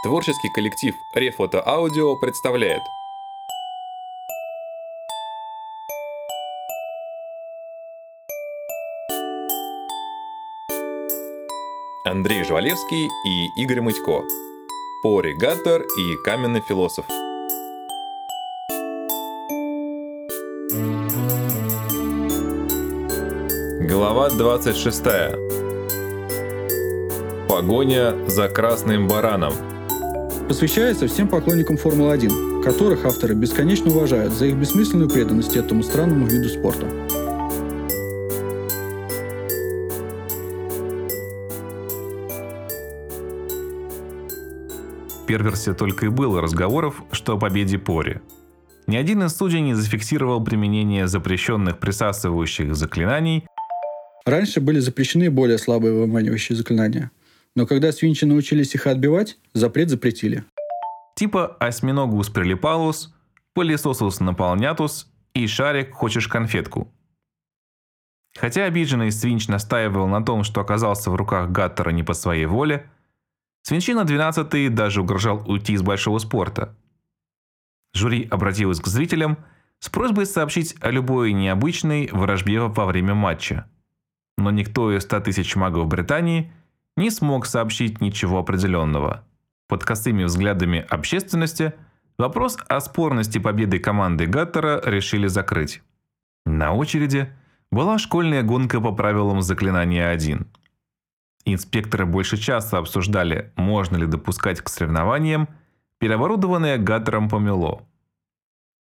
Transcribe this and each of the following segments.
Творческий коллектив Рефото Аудио представляет. Андрей Жвалевский и Игорь Мытько. Пори Гаттер и Каменный философ. Глава 26 Погоня за красным бараном Посвящается всем поклонникам Формулы-1, которых авторы бесконечно уважают за их бессмысленную преданность этому странному виду спорта. Перверсе только и было разговоров, что о победе Пори. Ни один из судей не зафиксировал применение запрещенных присасывающих заклинаний Раньше были запрещены более слабые выманивающие заклинания. Но когда свинчи научились их отбивать, запрет запретили. типа осьминогус прилипалус, пылесосус наполнятус и шарик хочешь конфетку. Хотя обиженный Свинч настаивал на том, что оказался в руках Гаттера не по своей воле, Свинчина 12 даже угрожал уйти из большого спорта. Жюри обратилось к зрителям с просьбой сообщить о любой необычной ворожбе во время матча. Но никто из 100 тысяч магов Британии не смог сообщить ничего определенного. Под косыми взглядами общественности вопрос о спорности победы команды Гаттера решили закрыть. На очереди была школьная гонка по правилам заклинания 1. Инспекторы больше часа обсуждали, можно ли допускать к соревнованиям переоборудованное Гаттером помело.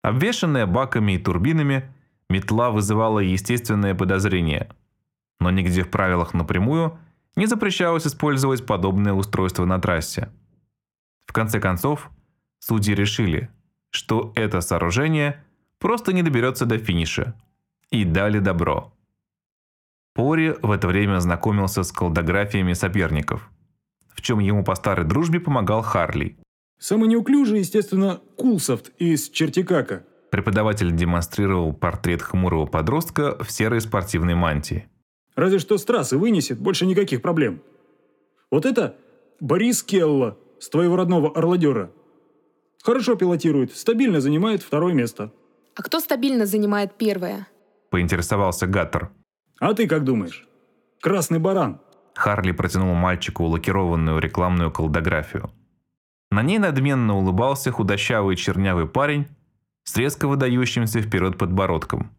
Обвешанная баками и турбинами, метла вызывала естественное подозрение. Но нигде в правилах напрямую не запрещалось использовать подобное устройство на трассе. В конце концов, судьи решили, что это сооружение просто не доберется до финиша, и дали добро. Пори в это время знакомился с колдографиями соперников, в чем ему по старой дружбе помогал Харли. Самый неуклюжий, естественно, Кулсофт из Чертикака. Преподаватель демонстрировал портрет хмурого подростка в серой спортивной мантии. Разве что с трассы вынесет, больше никаких проблем. Вот это Борис Келла с твоего родного орладера. Хорошо пилотирует, стабильно занимает второе место. А кто стабильно занимает первое? Поинтересовался Гаттер. А ты как думаешь? Красный баран. Харли протянул мальчику лакированную рекламную колдографию. На ней надменно улыбался худощавый чернявый парень с резко выдающимся вперед подбородком.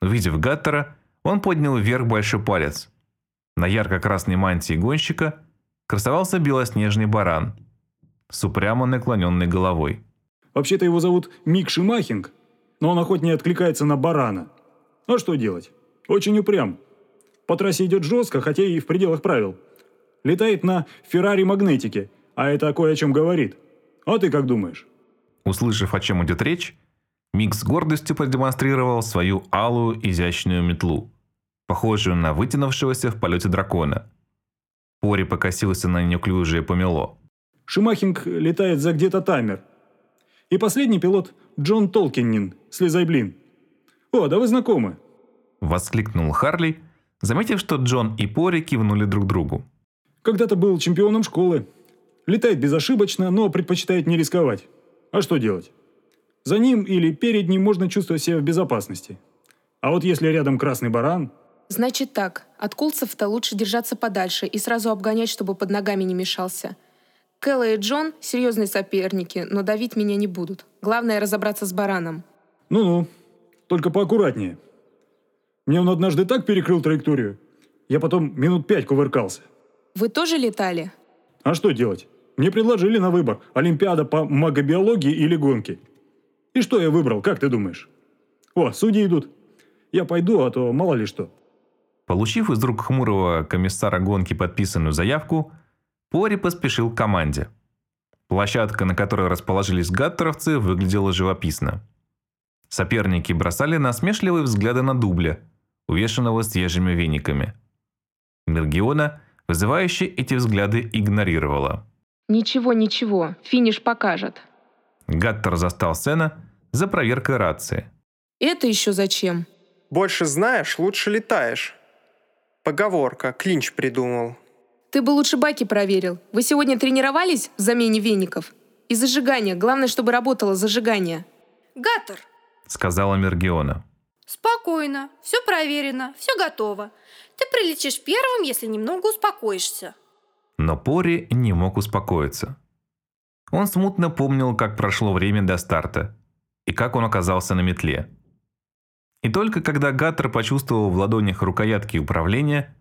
Увидев Гаттера, он поднял вверх большой палец. На ярко-красной мантии гонщика красовался белоснежный баран с упрямо наклоненной головой. Вообще-то его зовут Мик Шимахинг, но он охотнее откликается на барана. А что делать? Очень упрям. По трассе идет жестко, хотя и в пределах правил. Летает на Феррари Магнетике, а это кое о чем говорит. А ты как думаешь? Услышав, о чем идет речь, Мик с гордостью продемонстрировал свою алую изящную метлу, похожую на вытянувшегося в полете дракона. Пори покосился на неуклюжее помело. Шимахинг летает за где-то таймер. И последний пилот Джон Толкиннин, слезай блин. О, да вы знакомы. Воскликнул Харли, заметив, что Джон и Пори кивнули друг другу. Когда-то был чемпионом школы. Летает безошибочно, но предпочитает не рисковать. А что делать? За ним или перед ним можно чувствовать себя в безопасности. А вот если рядом красный баран... Значит так, от Кулцев-то лучше держаться подальше и сразу обгонять, чтобы под ногами не мешался. Кэлла и Джон – серьезные соперники, но давить меня не будут. Главное – разобраться с бараном. Ну-ну, только поаккуратнее. Мне он однажды так перекрыл траекторию. Я потом минут пять кувыркался. Вы тоже летали? А что делать? Мне предложили на выбор – Олимпиада по магобиологии или гонки. И что я выбрал, как ты думаешь? О, судьи идут. Я пойду, а то мало ли что. Получив из рук хмурого комиссара гонки подписанную заявку, Пори поспешил к команде. Площадка, на которой расположились гаттеровцы, выглядела живописно. Соперники бросали насмешливые взгляды на дубля, увешанного свежими вениками. Мергиона, вызывающе эти взгляды, игнорировала. Ничего, ничего, финиш покажет. Гаттер застал Сена за проверкой рации. Это еще зачем? Больше знаешь, лучше летаешь. Поговорка, Клинч придумал. Ты бы лучше баки проверил. Вы сегодня тренировались в замене веников? И зажигание. Главное, чтобы работало зажигание. Гаттер, сказала Мергиона. спокойно, все проверено, все готово. Ты прилетишь первым, если немного успокоишься. Но Пори не мог успокоиться. Он смутно помнил, как прошло время до старта и как он оказался на метле. И только когда Гаттер почувствовал в ладонях рукоятки управления,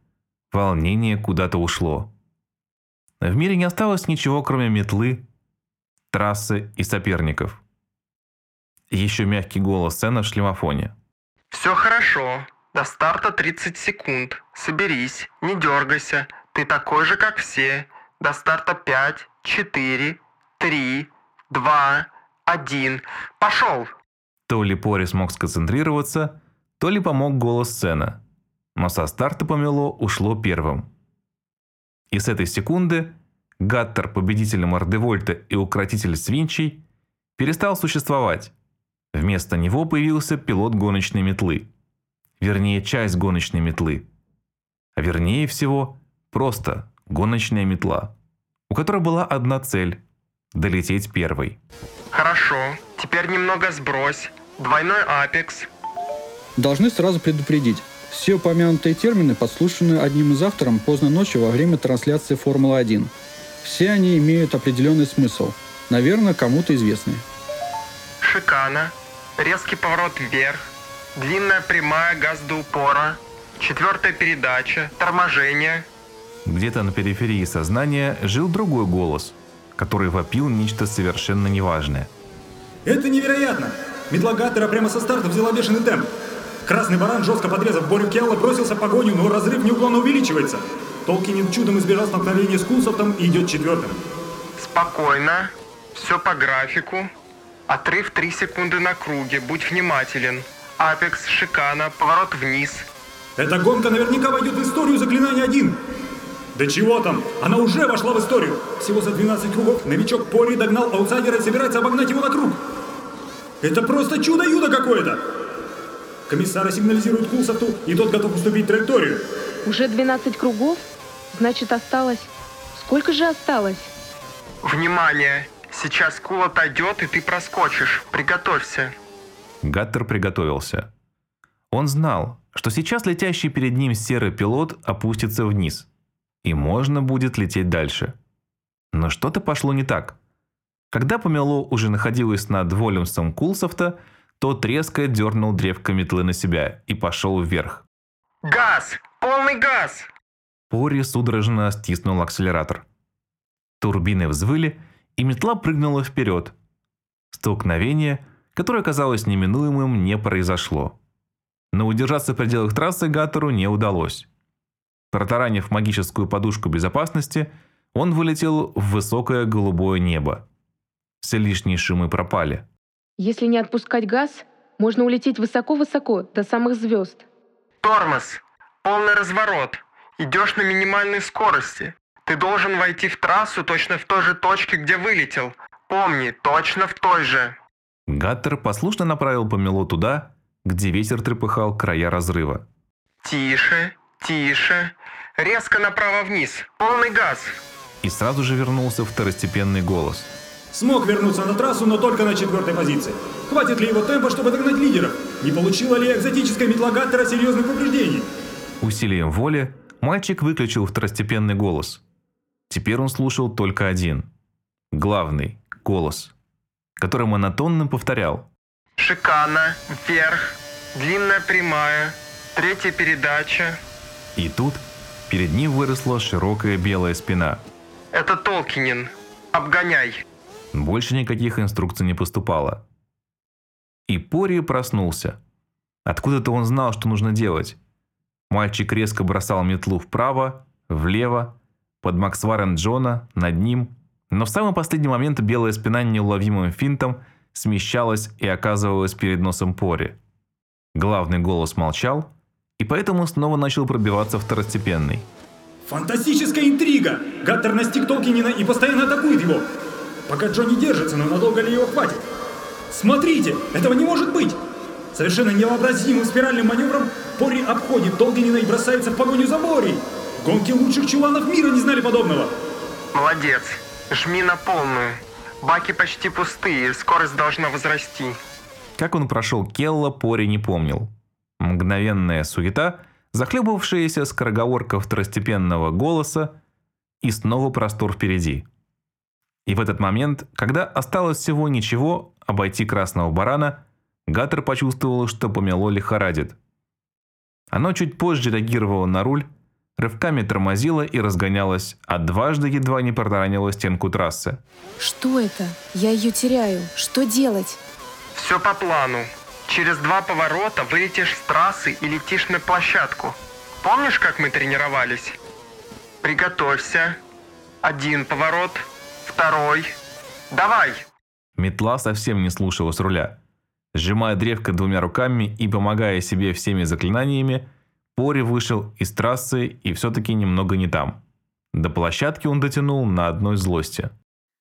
волнение куда-то ушло. В мире не осталось ничего, кроме метлы, трассы и соперников. Еще мягкий голос Сэна в шлемофоне. Все хорошо. До старта 30 секунд. Соберись, не дергайся. Ты такой же, как все. До старта 5, 4, 3, 2, 1. Пошел! То ли Пори смог сконцентрироваться, то ли помог голос Сэна. Но со старта помело ушло первым. И с этой секунды Гаттер, победитель Мордевольта и укротитель свинчей, перестал существовать. Вместо него появился пилот гоночной метлы. Вернее, часть гоночной метлы. А вернее всего, просто гоночная метла, у которой была одна цель – долететь первой. Хорошо. Теперь немного сбрось. Двойной апекс. Должны сразу предупредить. Все упомянутые термины подслушаны одним из автором поздно ночью во время трансляции Формулы-1. Все они имеют определенный смысл. Наверное, кому-то известный. Шикана. Резкий поворот вверх. Длинная прямая, газ до упора. Четвертая передача. Торможение. Где-то на периферии сознания жил другой голос, который вопил нечто совершенно неважное. Это невероятно! Метла Гаттера прямо со старта взяла бешеный темп. Красный баран, жестко подрезав Борю Келла, бросился в погоню, но разрыв неуклонно увеличивается. Толкинин чудом избежал столкновения с Кулсофтом и идет четвертым. Спокойно. Все по графику. Отрыв 3 секунды на круге. Будь внимателен. Апекс, шикана, поворот вниз. Эта гонка наверняка войдет в историю заклинания 1. Да чего там? Она уже вошла в историю. Всего за 12 кругов новичок Порри догнал аутсайдера и собирается обогнать его на круг. Это просто чудо-юдо какое-то. Комиссар сигнализирует Кулсофту, и тот готов уступить траекторию. Уже 12 кругов? Значит, осталось... Сколько же осталось? Внимание! Сейчас Кул отойдет, и ты проскочишь. Приготовься. Гаттер приготовился. Он знал, что сейчас летящий перед ним серый пилот опустится вниз, и можно будет лететь дальше. Но что-то пошло не так. Когда помело уже находилось над Волюмсом Кулсофта, тот резко дернул древко метлы на себя и пошел вверх. Газ! Полный газ! Пори судорожно стиснул акселератор. Турбины взвыли, и метла прыгнула вперед. Столкновение, которое казалось неминуемым, не произошло. Но удержаться в пределах трассы Гаттеру не удалось. Протаранив магическую подушку безопасности, он вылетел в высокое голубое небо. Все лишние шумы пропали. Если не отпускать газ, можно улететь высоко-высоко, до самых звезд. Тормоз! Полный разворот! Идешь на минимальной скорости. Ты должен войти в трассу точно в той же точке, где вылетел. Помни, точно в той же. Гаттер послушно направил помело туда, где ветер трепыхал края разрыва. Тише, тише. Резко направо вниз. Полный газ. И сразу же вернулся второстепенный голос. Смог вернуться на трассу, но только на четвертой позиции. Хватит ли его темпа, чтобы догнать лидеров? Не получила ли экзотическая метла Гаттера серьезных повреждений? Усилием воли мальчик выключил второстепенный голос. Теперь он слушал только один. Главный голос, который монотонно повторял. Шикана, вверх, длинная прямая, третья передача. И тут перед ним выросла широкая белая спина. Это Толкинин. Обгоняй. Больше никаких инструкций не поступало. И Пори проснулся. Откуда-то он знал, что нужно делать. Мальчик резко бросал метлу вправо, влево, под Максварен Джона, над ним. Но в самый последний момент белая спина неуловимым финтом смещалась и оказывалась перед носом Пори. Главный голос молчал, и поэтому снова начал пробиваться второстепенный. Фантастическая интрига! Гаттер настиг Толкинина и постоянно атакует его. Пока Джонни держится, но надолго ли его хватит? Смотрите, этого не может быть! Совершенно невообразимым спиральным маневром Пори обходит Толкинина и бросается в погоню за Борей. Гонки лучших чуланов мира не знали подобного. Молодец. Жми на полную. Баки почти пустые, скорость должна возрасти. Как он прошел Келла, Пори не помнил. Мгновенная суета, захлебывавшаяся скороговорка второстепенного голоса и снова простор впереди. И в этот момент, когда осталось всего ничего обойти красного барана, Гаттер почувствовал, что помело лихорадит. Оно чуть позже реагировало на руль, рывками тормозило и разгонялось, а дважды едва не протаранило стенку трассы. Что это? Я ее теряю. Что делать? Все по плану. Через два поворота вылетишь с трассы и летишь на площадку. Помнишь, как мы тренировались? Приготовься. Один поворот, второй. Давай! Метла совсем не слушалась руля. Сжимая древко двумя руками и помогая себе всеми заклинаниями, Пори вышел из трассы и все-таки немного не там. До площадки он дотянул на одной злости.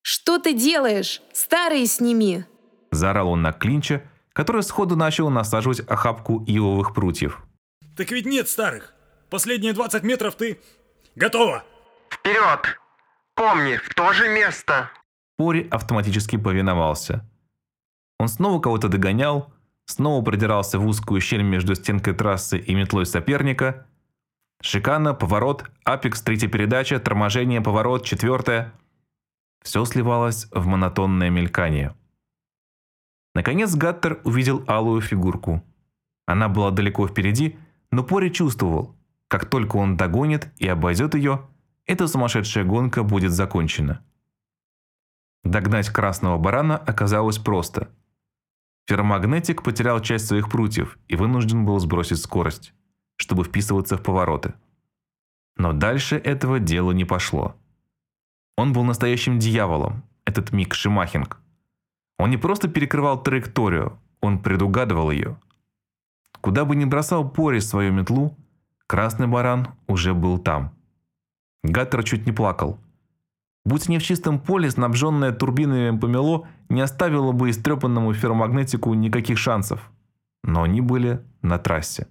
Что ты делаешь? Старые сними! Заорал он на Клинча, который сходу начал насаживать охапку ивовых прутьев. Так ведь нет старых. Последние 20 метров ты... Готово! Вперед! Помни, в то же место. Пори автоматически повиновался. Он снова кого-то догонял, снова продирался в узкую щель между стенкой трассы и метлой соперника. Шикана, поворот, апекс, третья передача, торможение, поворот, четвертая. Все сливалось в монотонное мелькание. Наконец Гаттер увидел алую фигурку. Она была далеко впереди, но Пори чувствовал, как только он догонит и обойдет ее, эта сумасшедшая гонка будет закончена. Догнать красного барана оказалось просто. Ферромагнетик потерял часть своих прутьев и вынужден был сбросить скорость, чтобы вписываться в повороты. Но дальше этого дела не пошло. Он был настоящим дьяволом, этот Мик Шимахинг. Он не просто перекрывал траекторию, он предугадывал ее. Куда бы ни бросал Пори свою метлу, красный баран уже был там. Гаттер чуть не плакал. Будь не в чистом поле, снабженное турбинами помело не оставило бы истрепанному ферромагнетику никаких шансов. Но они были на трассе,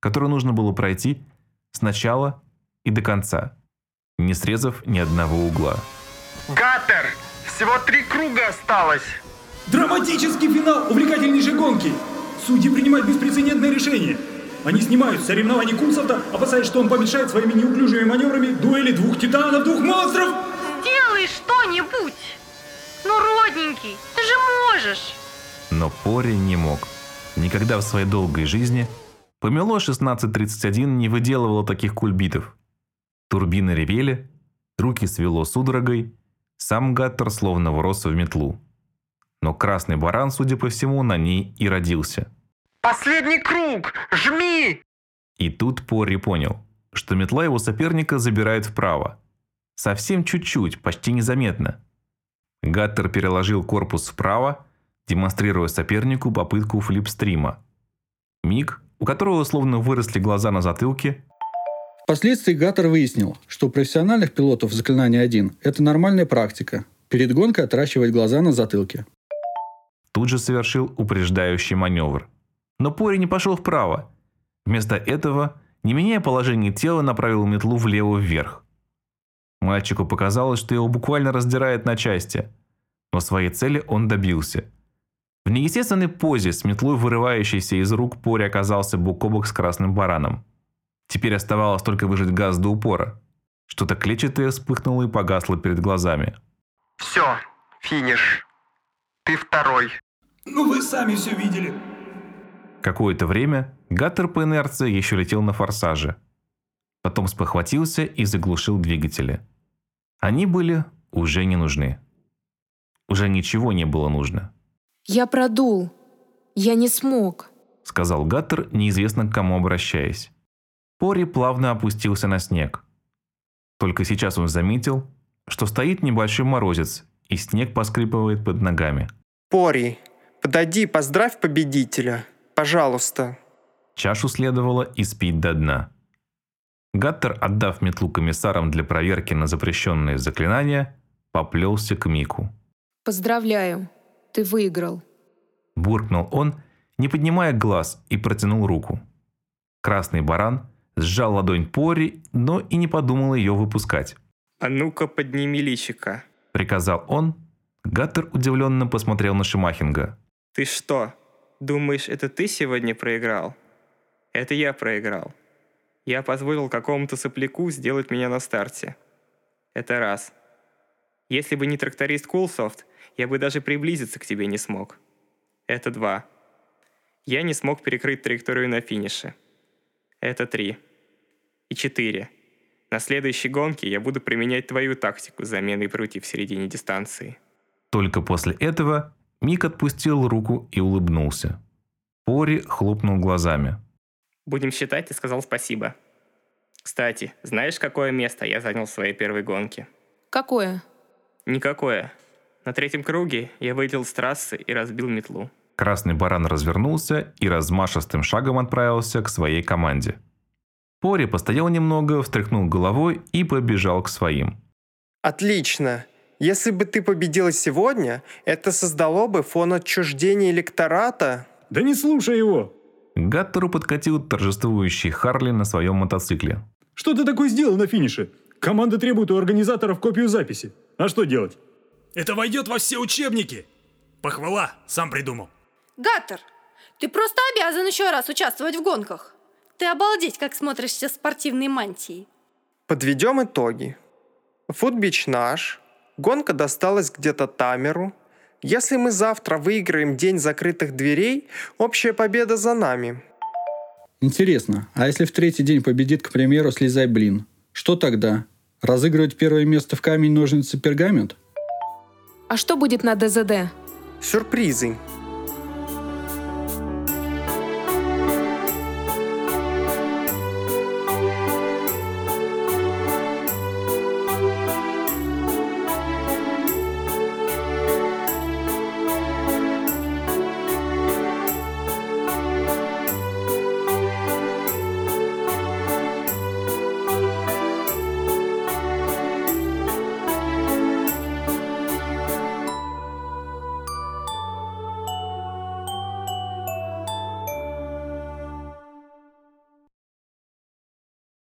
которую нужно было пройти сначала и до конца, не срезав ни одного угла. Гаттер! Всего три круга осталось! Драматический финал увлекательнейшей гонки! Судьи принимают беспрецедентное решение. Они снимают с соревнований Кунцевта, опасаясь, что он помешает своими неуклюжими маневрами дуэли двух титанов, двух монстров! Сделай что-нибудь! Ну, родненький, ты же можешь! Но Пори не мог. Никогда в своей долгой жизни Помело 1631 не выделывало таких кульбитов. Турбины ревели, руки свело судорогой, сам Гаттер словно врос в метлу. Но красный баран, судя по всему, на ней и родился. Последний круг! Жми! И тут Пори понял, что метла его соперника забирает вправо. Совсем чуть-чуть, почти незаметно. Гаттер переложил корпус вправо, демонстрируя сопернику попытку флипстрима. Миг, у которого словно выросли глаза на затылке, Впоследствии Гаттер выяснил, что у профессиональных пилотов заклинание 1 – это нормальная практика. Перед гонкой отращивать глаза на затылке. Тут же совершил упреждающий маневр. Но Пори не пошел вправо. Вместо этого, не меняя положение тела, направил метлу влево вверх. Мальчику показалось, что его буквально раздирает на части. Но своей цели он добился. В неестественной позе, с метлой вырывающейся из рук, Пори оказался бок о бок с красным бараном. Теперь оставалось только выжать газ до упора. Что-то клетчатое вспыхнуло и погасло перед глазами. Все, финиш. Ты второй. Ну вы сами все видели. Какое-то время Гаттер по инерции еще летел на форсаже. Потом спохватился и заглушил двигатели. Они были уже не нужны. Уже ничего не было нужно, Я продул. Я не смог. сказал Гаттер, неизвестно к кому обращаясь. Пори плавно опустился на снег. Только сейчас он заметил, что стоит небольшой морозец, и снег поскрипывает под ногами. Пори, подойди, поздравь победителя. Пожалуйста. Чашу следовало испить до дна. Гаттер, отдав метлу комиссарам для проверки на запрещенные заклинания, поплелся к Мику. Поздравляю. Ты выиграл. Буркнул он, не поднимая глаз, и протянул руку. Красный баран Сжал ладонь Пори, но и не подумал ее выпускать. «А ну-ка, подними личика». Приказал он. Гаттер удивленно посмотрел на Шумахинга. «Ты что, думаешь, это ты сегодня проиграл?» «Это я проиграл. Я позволил какому-то сопляку сделать меня на старте. Это раз. Если бы не тракторист Кулсофт, я бы даже приблизиться к тебе не смог. Это два. Я не смог перекрыть траекторию на финише. Это три. И четыре. На следующей гонке я буду применять твою тактику с заменой прутьев в середине дистанции. Только после этого Мик отпустил руку и улыбнулся. Пори хлопнул глазами. Будем считать, ты сказал спасибо. Кстати, знаешь, какое место я занял в своей первой гонке? Какое? Никакое. На третьем круге я вылетел с трассы и разбил метлу. Красный баран развернулся и размашистым шагом отправился к своей команде. Пори постоял немного, встряхнул головой и побежал к своим. Отлично. Если бы ты победила сегодня, это создало бы фон отчуждения электората. Да не слушай его. Гаттеру подкатил торжествующий Харли на своем мотоцикле. Что ты такое сделал на финише? Команда требует у организаторов копию записи. А что делать? Это войдет во все учебники. Похвала, сам придумал. Гаттер, ты просто обязан еще раз участвовать в гонках. Ты обалдеть, как смотришься в спортивной мантии. Подведем итоги. Футбич наш. Гонка досталась где-то Тамеру. Если мы завтра выиграем день закрытых дверей, общая победа за нами. Интересно, а если в третий день победит, к примеру, слезай блин? Что тогда? Разыгрывать первое место в камень, ножницы, пергамент? А что будет на ДЗД? Сюрпризы.